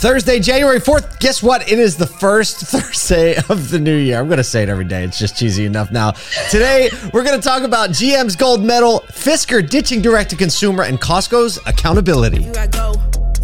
Thursday, January 4th. Guess what? It is the first Thursday of the new year. I'm going to say it every day. It's just cheesy enough now. Today, we're going to talk about GM's gold medal, Fisker ditching direct to consumer, and Costco's accountability.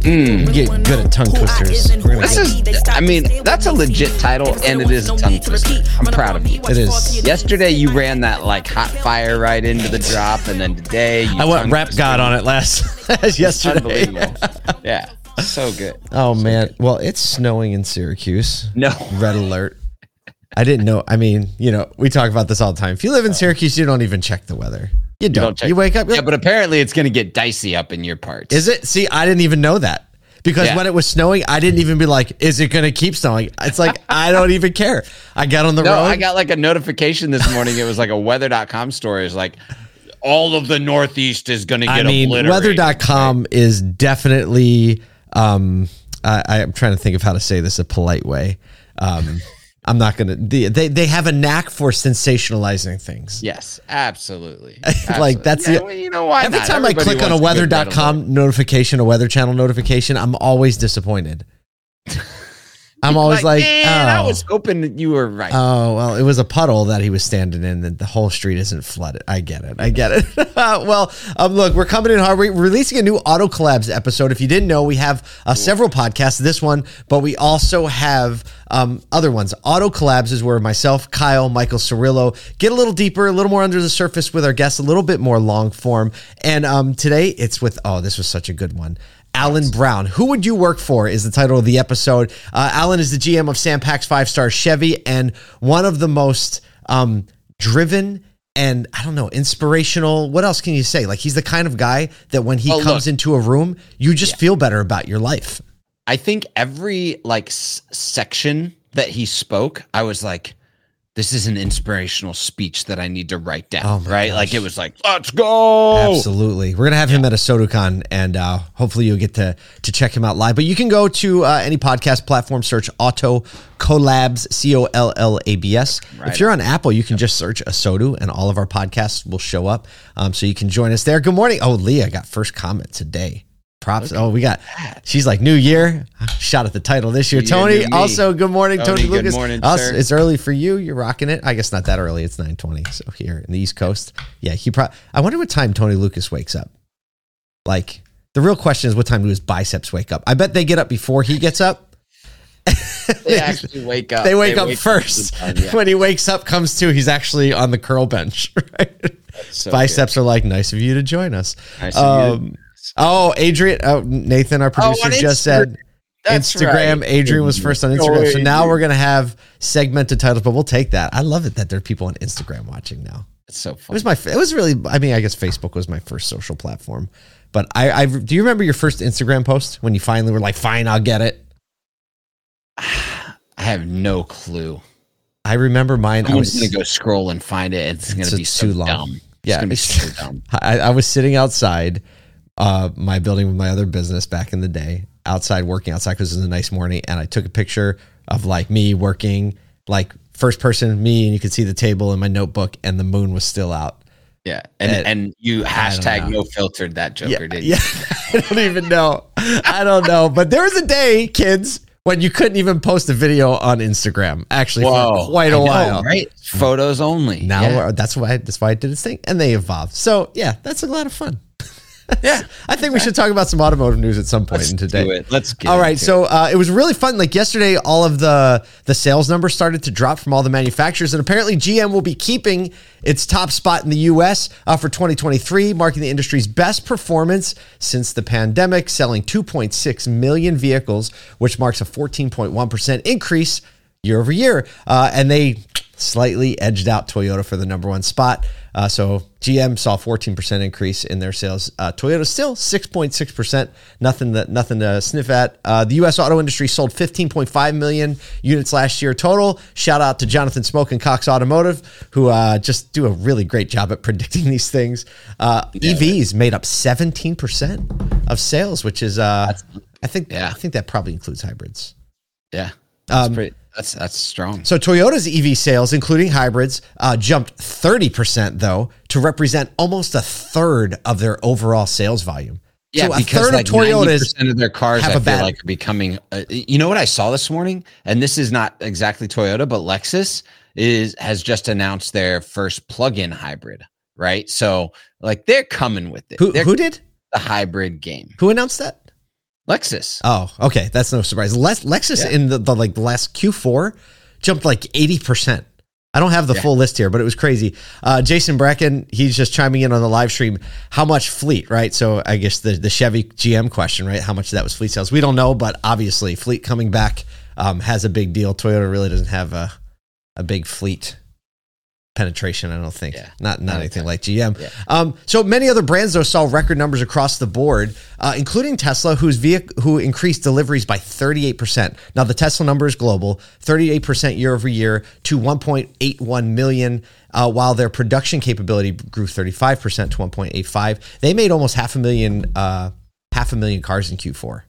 Mm, get good at tongue twisters. This is, I mean, that's a legit title, and it is a tongue twister. I'm proud of you. It is. Yesterday, you ran that like hot fire right into the drop, and then today, you I went tongue rap. God on it last yesterday. Unbelievable. yeah, so good. Oh man. Well, it's snowing in Syracuse. No, Red alert. I didn't know. I mean, you know, we talk about this all the time. If you live in Syracuse, you don't even check the weather. You don't. You, don't check- wake up. yeah, like, but apparently it's going to get dicey up in your parts. Is it? See, I didn't even know that because Yeah. when it was snowing, I didn't even be like, "Is it going to keep snowing?" It's like I don't even care. I got on the No, road. I got like a notification this morning. It was like a weather.com story. It's like all of the Northeast is going to get I mean, obliterated. weather.com is definitely. Um, I, I'm trying to think of how to say this a polite way. Um, I'm not gonna. They, they they have a knack for sensationalizing things. Yes, absolutely. like that's Yeah, the well, you know why every not? time I click on a wants good metal weather.com notification, a weather channel notification, I'm always disappointed. I'm always like, man, I oh. was hoping that you were right. Oh well, it was a puddle that he was standing in, That the whole street isn't flooded. I get it. I get it. well, um, look, we're coming in hard. We're releasing a new Auto Collabs episode. If you didn't know, we have uh, several podcasts. This one, but we also have um, other ones. Auto Collabs is where myself, Kyle, Michael Cirillo get a little deeper, a little more under the surface with our guests, a little bit more long form. And um, today, it's with oh, this was such a good one. Alan Brown. Who would you work for is the title of the episode. Uh, Alan is the GM of Sam Pack's five star Chevy and one of the most um, driven and I don't know, inspirational. What else can you say? Like he's the kind of guy that when he Oh, comes look. into a room, you just feel better about your life. I think every like s- section that he spoke, I was like, this is an inspirational speech that I need to write down. Oh right? gosh. Like it was like, let's go. Absolutely. We're gonna have him at ASOTU CON, and uh, hopefully you'll get to to check him out live. But you can go to uh, any podcast platform, search Auto Collabs, C O L L A B S. If you're on Apple, you can just search ASOTU, and all of our podcasts will show up. Um, so you can join us there. Good morning. Oh, Leah got first comment today. Props. Oh, we got. She's like New Year. Shot at the title this year. New Tony. new. Also, good morning, Tony, Tony, good Lucas. morning, Us, sir. it's early for you. You're rocking it. I guess not that early. It's 9:20. So here in the East Coast. Yeah, he probably I wonder what time Tony Lucas wakes up. Like the real question is what time do his biceps wake up? I bet they get up before he gets up. They actually wake up. They wake up first. at the time, yeah. when he wakes up, comes to, he's actually on the curl bench. Right? So Biceps are like, nice of you to join us. Nice of you. Um, oh, Adrian, oh, Nathan, our oh, producer, on just said That's Instagram. right. Adrian was first on Oh, Instagram. So now we're going to have segmented titles, but we'll take that. I love it that there are people on Instagram watching now. It's so funny. It fun. was my. It was really. I mean, I guess Facebook was my first social platform. But I, I do you remember your first Instagram post when you finally were like, "Fine, I'll get it." I have no clue. I remember mine. I I'm was gonna go scroll and find it. It's gonna be so too long. dumb. Yeah, it's gonna be so dumb. I, I was sitting outside uh, my building with my other business back in the day, outside working outside because it was a nice morning, and I took a picture of like me working, like first person me, and you could see the table in my notebook, and the moon was still out. Yeah, and And- and you hashtag no filtered that Joker, Yeah, didn't yeah. I don't even know. I don't know. But there was a day, kids, when you couldn't even post a video on Instagram. Actually, for quite a know, while. right? Photos only. Now yeah. that's why that's why I did this thing, and they evolved. So yeah, that's a lot of fun. yeah. I think we should talk about some automotive news at some point Let's in today. do it. Let's get All right, so uh, it was really fun. Like yesterday, all of the the sales numbers started to drop from all the manufacturers, and apparently GM will be keeping its top spot in the U.S. Uh, for 2023, marking the industry's best performance since the pandemic, selling 2.6 million vehicles, which marks a 14.1 percent increase year over year, uh, and they slightly edged out Toyota for the number one spot. Uh, so GM saw 14% increase in their sales. Uh, Toyota still 6.6%. Nothing that nothing to sniff at. Uh, the U.S. auto industry sold 15.5 million units last year total. Shout out to Jonathan Smoke and Cox Automotive, who uh, just do a really great job at predicting these things. Uh, EVs made up 17% of sales, which is uh, I think yeah. I think that probably includes hybrids. Yeah. That's Um, pretty that's that's strong. So Toyota's EV sales, including hybrids, uh, jumped 30% though to represent almost a third of their overall sales volume. Yeah, so a because third like of Toyotas 90% of their cars, have I a feel battery. like are becoming. Uh, you know what I saw this morning, and this is not exactly Toyota, but Lexus is has just announced their first plug-in hybrid. Right, so like they're coming with it. who who did the hybrid game. who announced that? Lexus. Oh, okay, that's no surprise. Lex, Lexus Yeah. in the, the like last Q4 jumped like eighty percent. I don't have the Yeah. full list here, but it was crazy. Uh, Jason Brecken, he's just chiming in on the live stream. How much fleet, right? So I guess the the Chevy GM question, right? How much of that was fleet sales? We don't know, but obviously fleet coming back um, has a big deal. Toyota really doesn't have a a big fleet penetration. I don't think. Yeah. Not not anything like GM. Yeah. Um, so many other brands though saw record numbers across the board, uh, including Tesla, whose vehicle who increased deliveries by 38 percent. Now the Tesla number is global, 38 percent year over year to 1.81 million. Uh, while their production capability grew 35 percent to 1.85, they made almost half a million uh, half a million cars in Q4.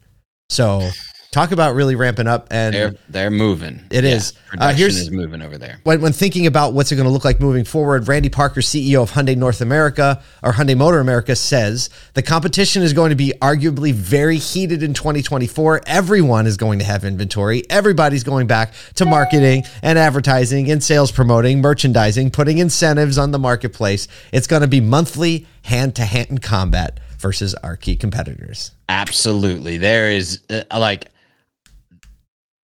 So talk about really ramping up and They're they're moving. It It is. Uh, Production here's- is moving over there. when, when thinking about what's it going to look like moving forward, Randy Parker, CEO of Hyundai North America or Hyundai Motor America, says the competition is going to be arguably very heated in 2024. Everyone is going to have inventory. Everybody's going back to marketing and advertising and sales promoting, merchandising, putting incentives on the marketplace. It's going to be monthly hand to hand combat versus our key competitors. Absolutely. There is uh, like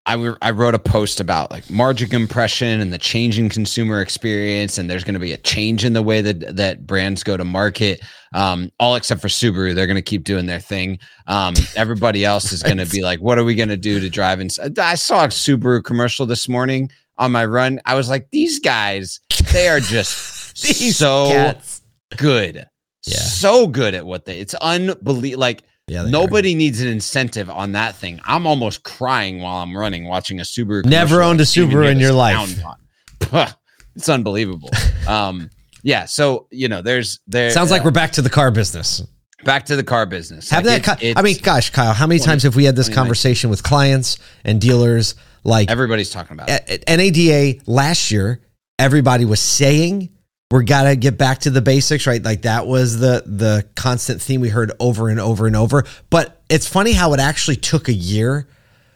I I wrote a post about like margin compression and the changing consumer experience and there's going to be a change in the way that that brands go to market um all except for Subaru they're going to keep doing their thing um everybody else is going to be like what are we going to do to drive in I saw a Subaru commercial this morning on my run I was like these guys they are just so cats. good Yeah. so good at what they it's unbelievable like Yeah, they are. Nobody needs an incentive on that thing. I'm almost crying while I'm running, watching a Subaru. Never owned a like, Subaru in your life. It's unbelievable. um, yeah. So you know, there's there. Sounds like uh, we're back to the car business. back to the car business. Have Like, that. it- I mean, gosh, Kyle, how many 20 times have we had this 2019. conversation with clients and dealers? Like everybody's talking about it. at, at NADA last year, everybody was saying we're gotta get back to the basics, right? Like that was the the constant theme we heard over and over and over. But it's funny how it actually took a year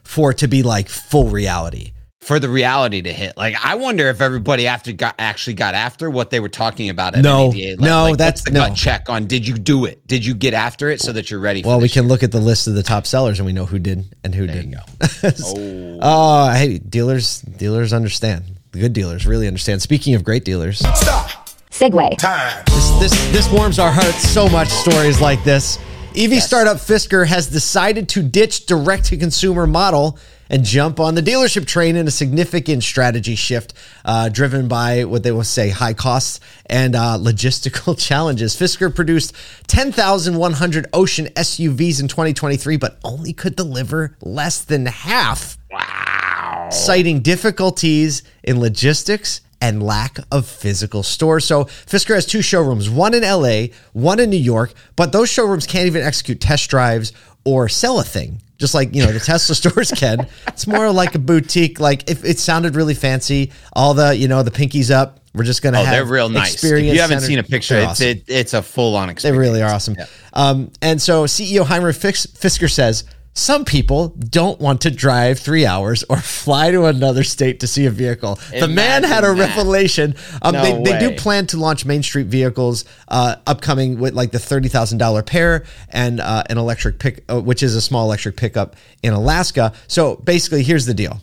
for it to be like full reality. for the reality to hit. Like, I wonder if everybody after got actually got after what they were talking about. At No, NADA. Like, no, like, that's- what's the no. gut check on. Did you do it? Did you get after it so that you're ready? For Well, we this can look at the list of the top sellers and we know who did and who There didn't. Oh. Oh, hey, dealers, dealers understand. The good dealers really understand. Speaking of great dealers, Segue. this this, this warms our hearts so much. Stories like this. EV startup Fisker has decided to ditch direct to consumer model and jump on the dealership train in a significant strategy shift, uh, driven by what they will say high costs and uh, logistical challenges. Fisker produced 10,100 Ocean SUVs in 2023, but only could deliver less than half wow. citing difficulties in logistics and lack of physical stores. So Fisker has two showrooms, one in LA, one in New York, but those showrooms can't even execute test drives or sell a thing. Just like, you know, the Tesla stores can. It's more like a boutique. Like if it sounded really fancy, all the, you know, the pinkies up. We're just gonna Oh, have they're real nice. If experience you haven't centered- seen a picture, it's awesome. it, it's a full on experience. They really are awesome. Um, and so CEO Henrik Fisker says some people don't want to drive three hours or fly to another state to see a vehicle. the man had a that. revelation. Um, No they, they do plan to launch Main Street vehicles uh, upcoming with like the thirty thousand dollar PEAR and uh, an electric pick, uh, which is a small electric pickup in Alaska. So basically, here's the deal.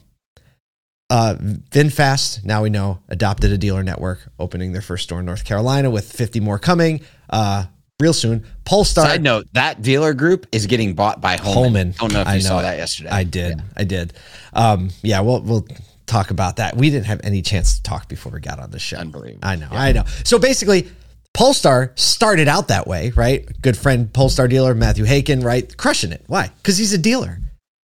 Uh, VinFast, now we know, adopted a dealer network, opening their first store in North Carolina with 50 more coming uh, real soon. Polestar. Side note: that dealer group is getting bought by Holman. Holman. Don't know if I you saw that yesterday. I did. I did. Um, yeah, we'll we'll talk about that. We didn't have any chance to talk before we got on the show. Unbelievable. I know. I know. So basically, Polestar started out that way, right? Good friend, Polestar dealer Matthew Haken, right? Crushing it. Why? Because he's a dealer.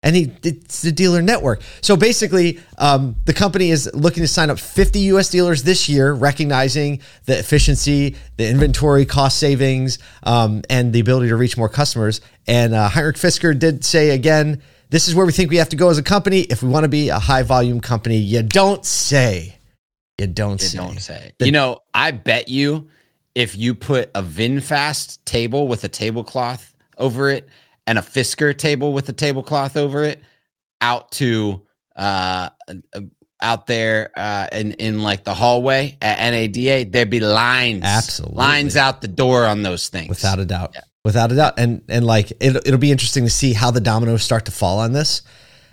And he it's the dealer network. So basically, um, the company is looking to sign up 50 US dealers this year, recognizing the efficiency, the inventory cost savings, um, and the ability to reach more customers. And uh, Heinrich Fisker did say again, this is where we think we have to go as a company if we want to be a high volume company. You don't say. You don't You say. don't say. You know, I bet you if you put a VinFast table with a tablecloth over it and a Fisker table with a tablecloth over it out to uh, uh out there uh, in in like the hallway at NADA, there'd be lines, Absolutely. lines out the door on those things. without a doubt. yeah. Without a doubt. And and like it, it'll be interesting to see how the dominoes start to fall on this.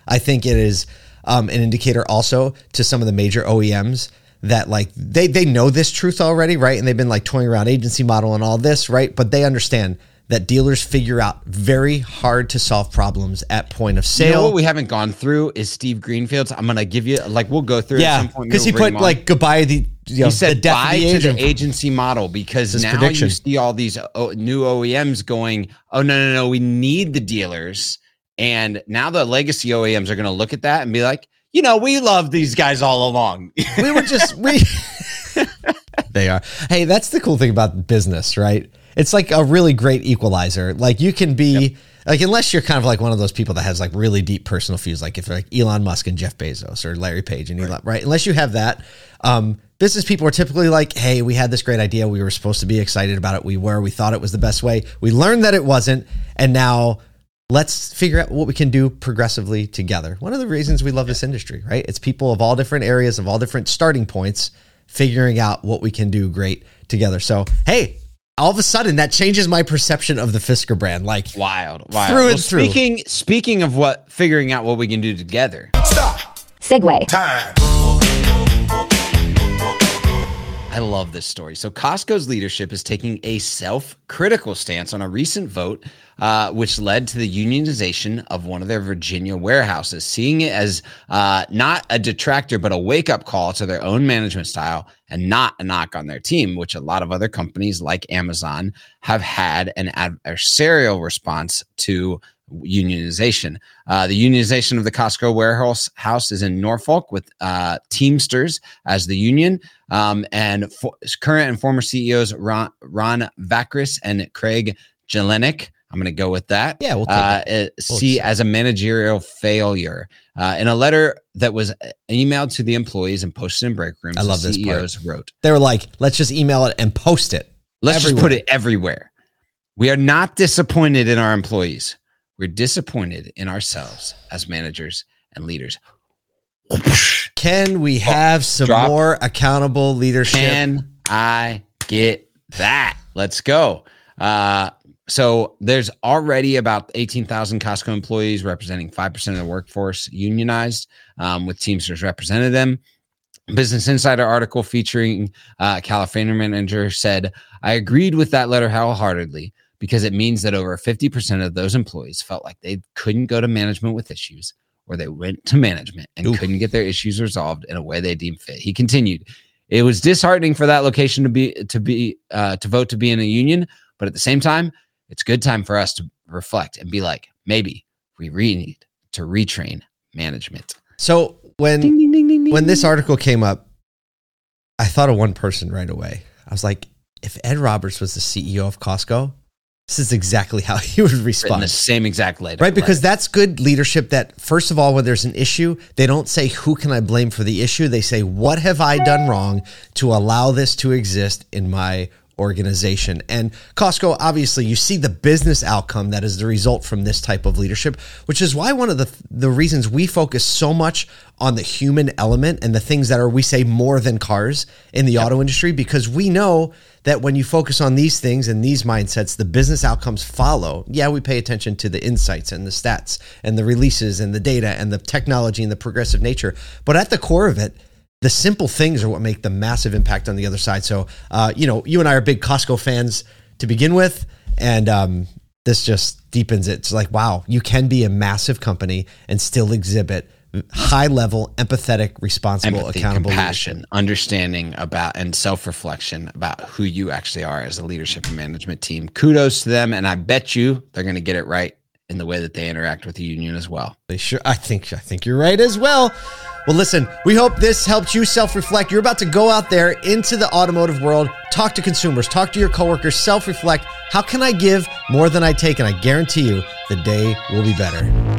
I think it is um, an indicator also to some of the major OEMs that like they they know this truth already, right? And they've been like toying around agency model and all this, right? But they understand that dealers figure out very hard to solve problems at point of You know sale. what we haven't gone through is Steve Greenfield's. I'm gonna give you like we'll go through yeah, some point. because he put like goodbye the you know, he said the buy the to the agency model because now prediction. you see all these oh, new OEMs going, oh no no no, we need the dealers, and now the legacy OEMs are to look at that and be like, you know, we love these guys all along. we were just we they are hey that's the cool thing about business right it's like a really great equalizer. Like you can be like unless you're kind of like one of those people that has like really deep personal feuds like if like elon musk and jeff bezos or larry page and elon right? Unless you have that um business people are typically like hey we had this great idea. We were supposed to be excited about it. We were. We thought it was the best way. We learned that it wasn't. And now let's figure out what we can do progressively together. One of the reasons we love this industry, right? It's people of all different areas, of all different starting points, figuring out what we can do great together. So, hey, all of a sudden that changes my perception of the Fisker brand. Like, wild, wild. Through Well, and through. Speaking speaking of what figuring out what we can do together. Stop. Segue. Time. I love this story. So, Costco's leadership is taking a self critical stance on a recent vote, uh, which led to the unionization of one of their Virginia warehouses, seeing it as uh, not a detractor, but a wake up call to their own management style and not a knock on their team, which a lot of other companies like Amazon have had an adversarial response to unionization. Uh, the unionization of the Costco warehouse house is in Norfolk with uh, Teamsters as the union. Um, and for, current and former CEOs Ron, Ron Vachris and Craig Jelinek, I'm going to go with that. Yeah, we'll take uh, uh, see as a managerial failure. Uh, in a letter that was emailed to the employees and posted in break rooms, I love the this part. CEOs wrote, they were like, let's just email it and post it. Let's just put it everywhere. We are not disappointed in our employees. We're disappointed in ourselves as managers and leaders. Can we have some drop. more accountable leadership? Can I get that? Let's go. Uh, so there's already about 18,000 Costco employees representing 5% of the workforce unionized, um, with Teamsters represented them. Business Insider article featuring uh, California manager said, I agreed with that letter wholeheartedly because it means that over 50% of those employees felt like they couldn't go to management with issues or they went to management and Oof. couldn't get their issues resolved in a way they deemed fit. He continued, it was disheartening for that location to be to be uh, to vote to be in a union, but at the same time, it's good time for us to reflect and be like, maybe we re need to retrain management. So when when this article came up, I thought of one person right away. I was like, if Ed Roberts was the CEO of Costco, this is exactly how he would Written respond. the same exact letter, Right, because that's good leadership. That first of all, when there's an issue, they don't say who can I blame for the issue. They say what have I done wrong to allow this to exist in my organization. And Costco, obviously, you see the business outcome that is the result from this type of leadership, which is why one of the the reasons we focus so much on the human element and the things that are we say more than cars in the auto industry because we know that when you focus on these things and these mindsets the business outcomes follow. Yeah we pay attention to the insights and the stats and the releases and the data and the technology and the progressive nature. But at the core of it the simple things are what make the massive impact on the other side so uh, you know you and i are big costco fans to begin with and um, this just deepens it it's like wow you can be a massive company and still exhibit high level empathetic responsible empathy, accountable compassion, understanding about, and self reflection about who you actually are as a leadership and management team. Kudos to them, and I bet you they're going to get it right in the way that they interact with the union as well. They sure. I think. I think you're right as well. Well, listen. We hope this helped you self-reflect. You're about to go out there into the automotive world, talk to consumers, talk to your coworkers, self-reflect. How can I give more than I take? And I guarantee you, the day will be better.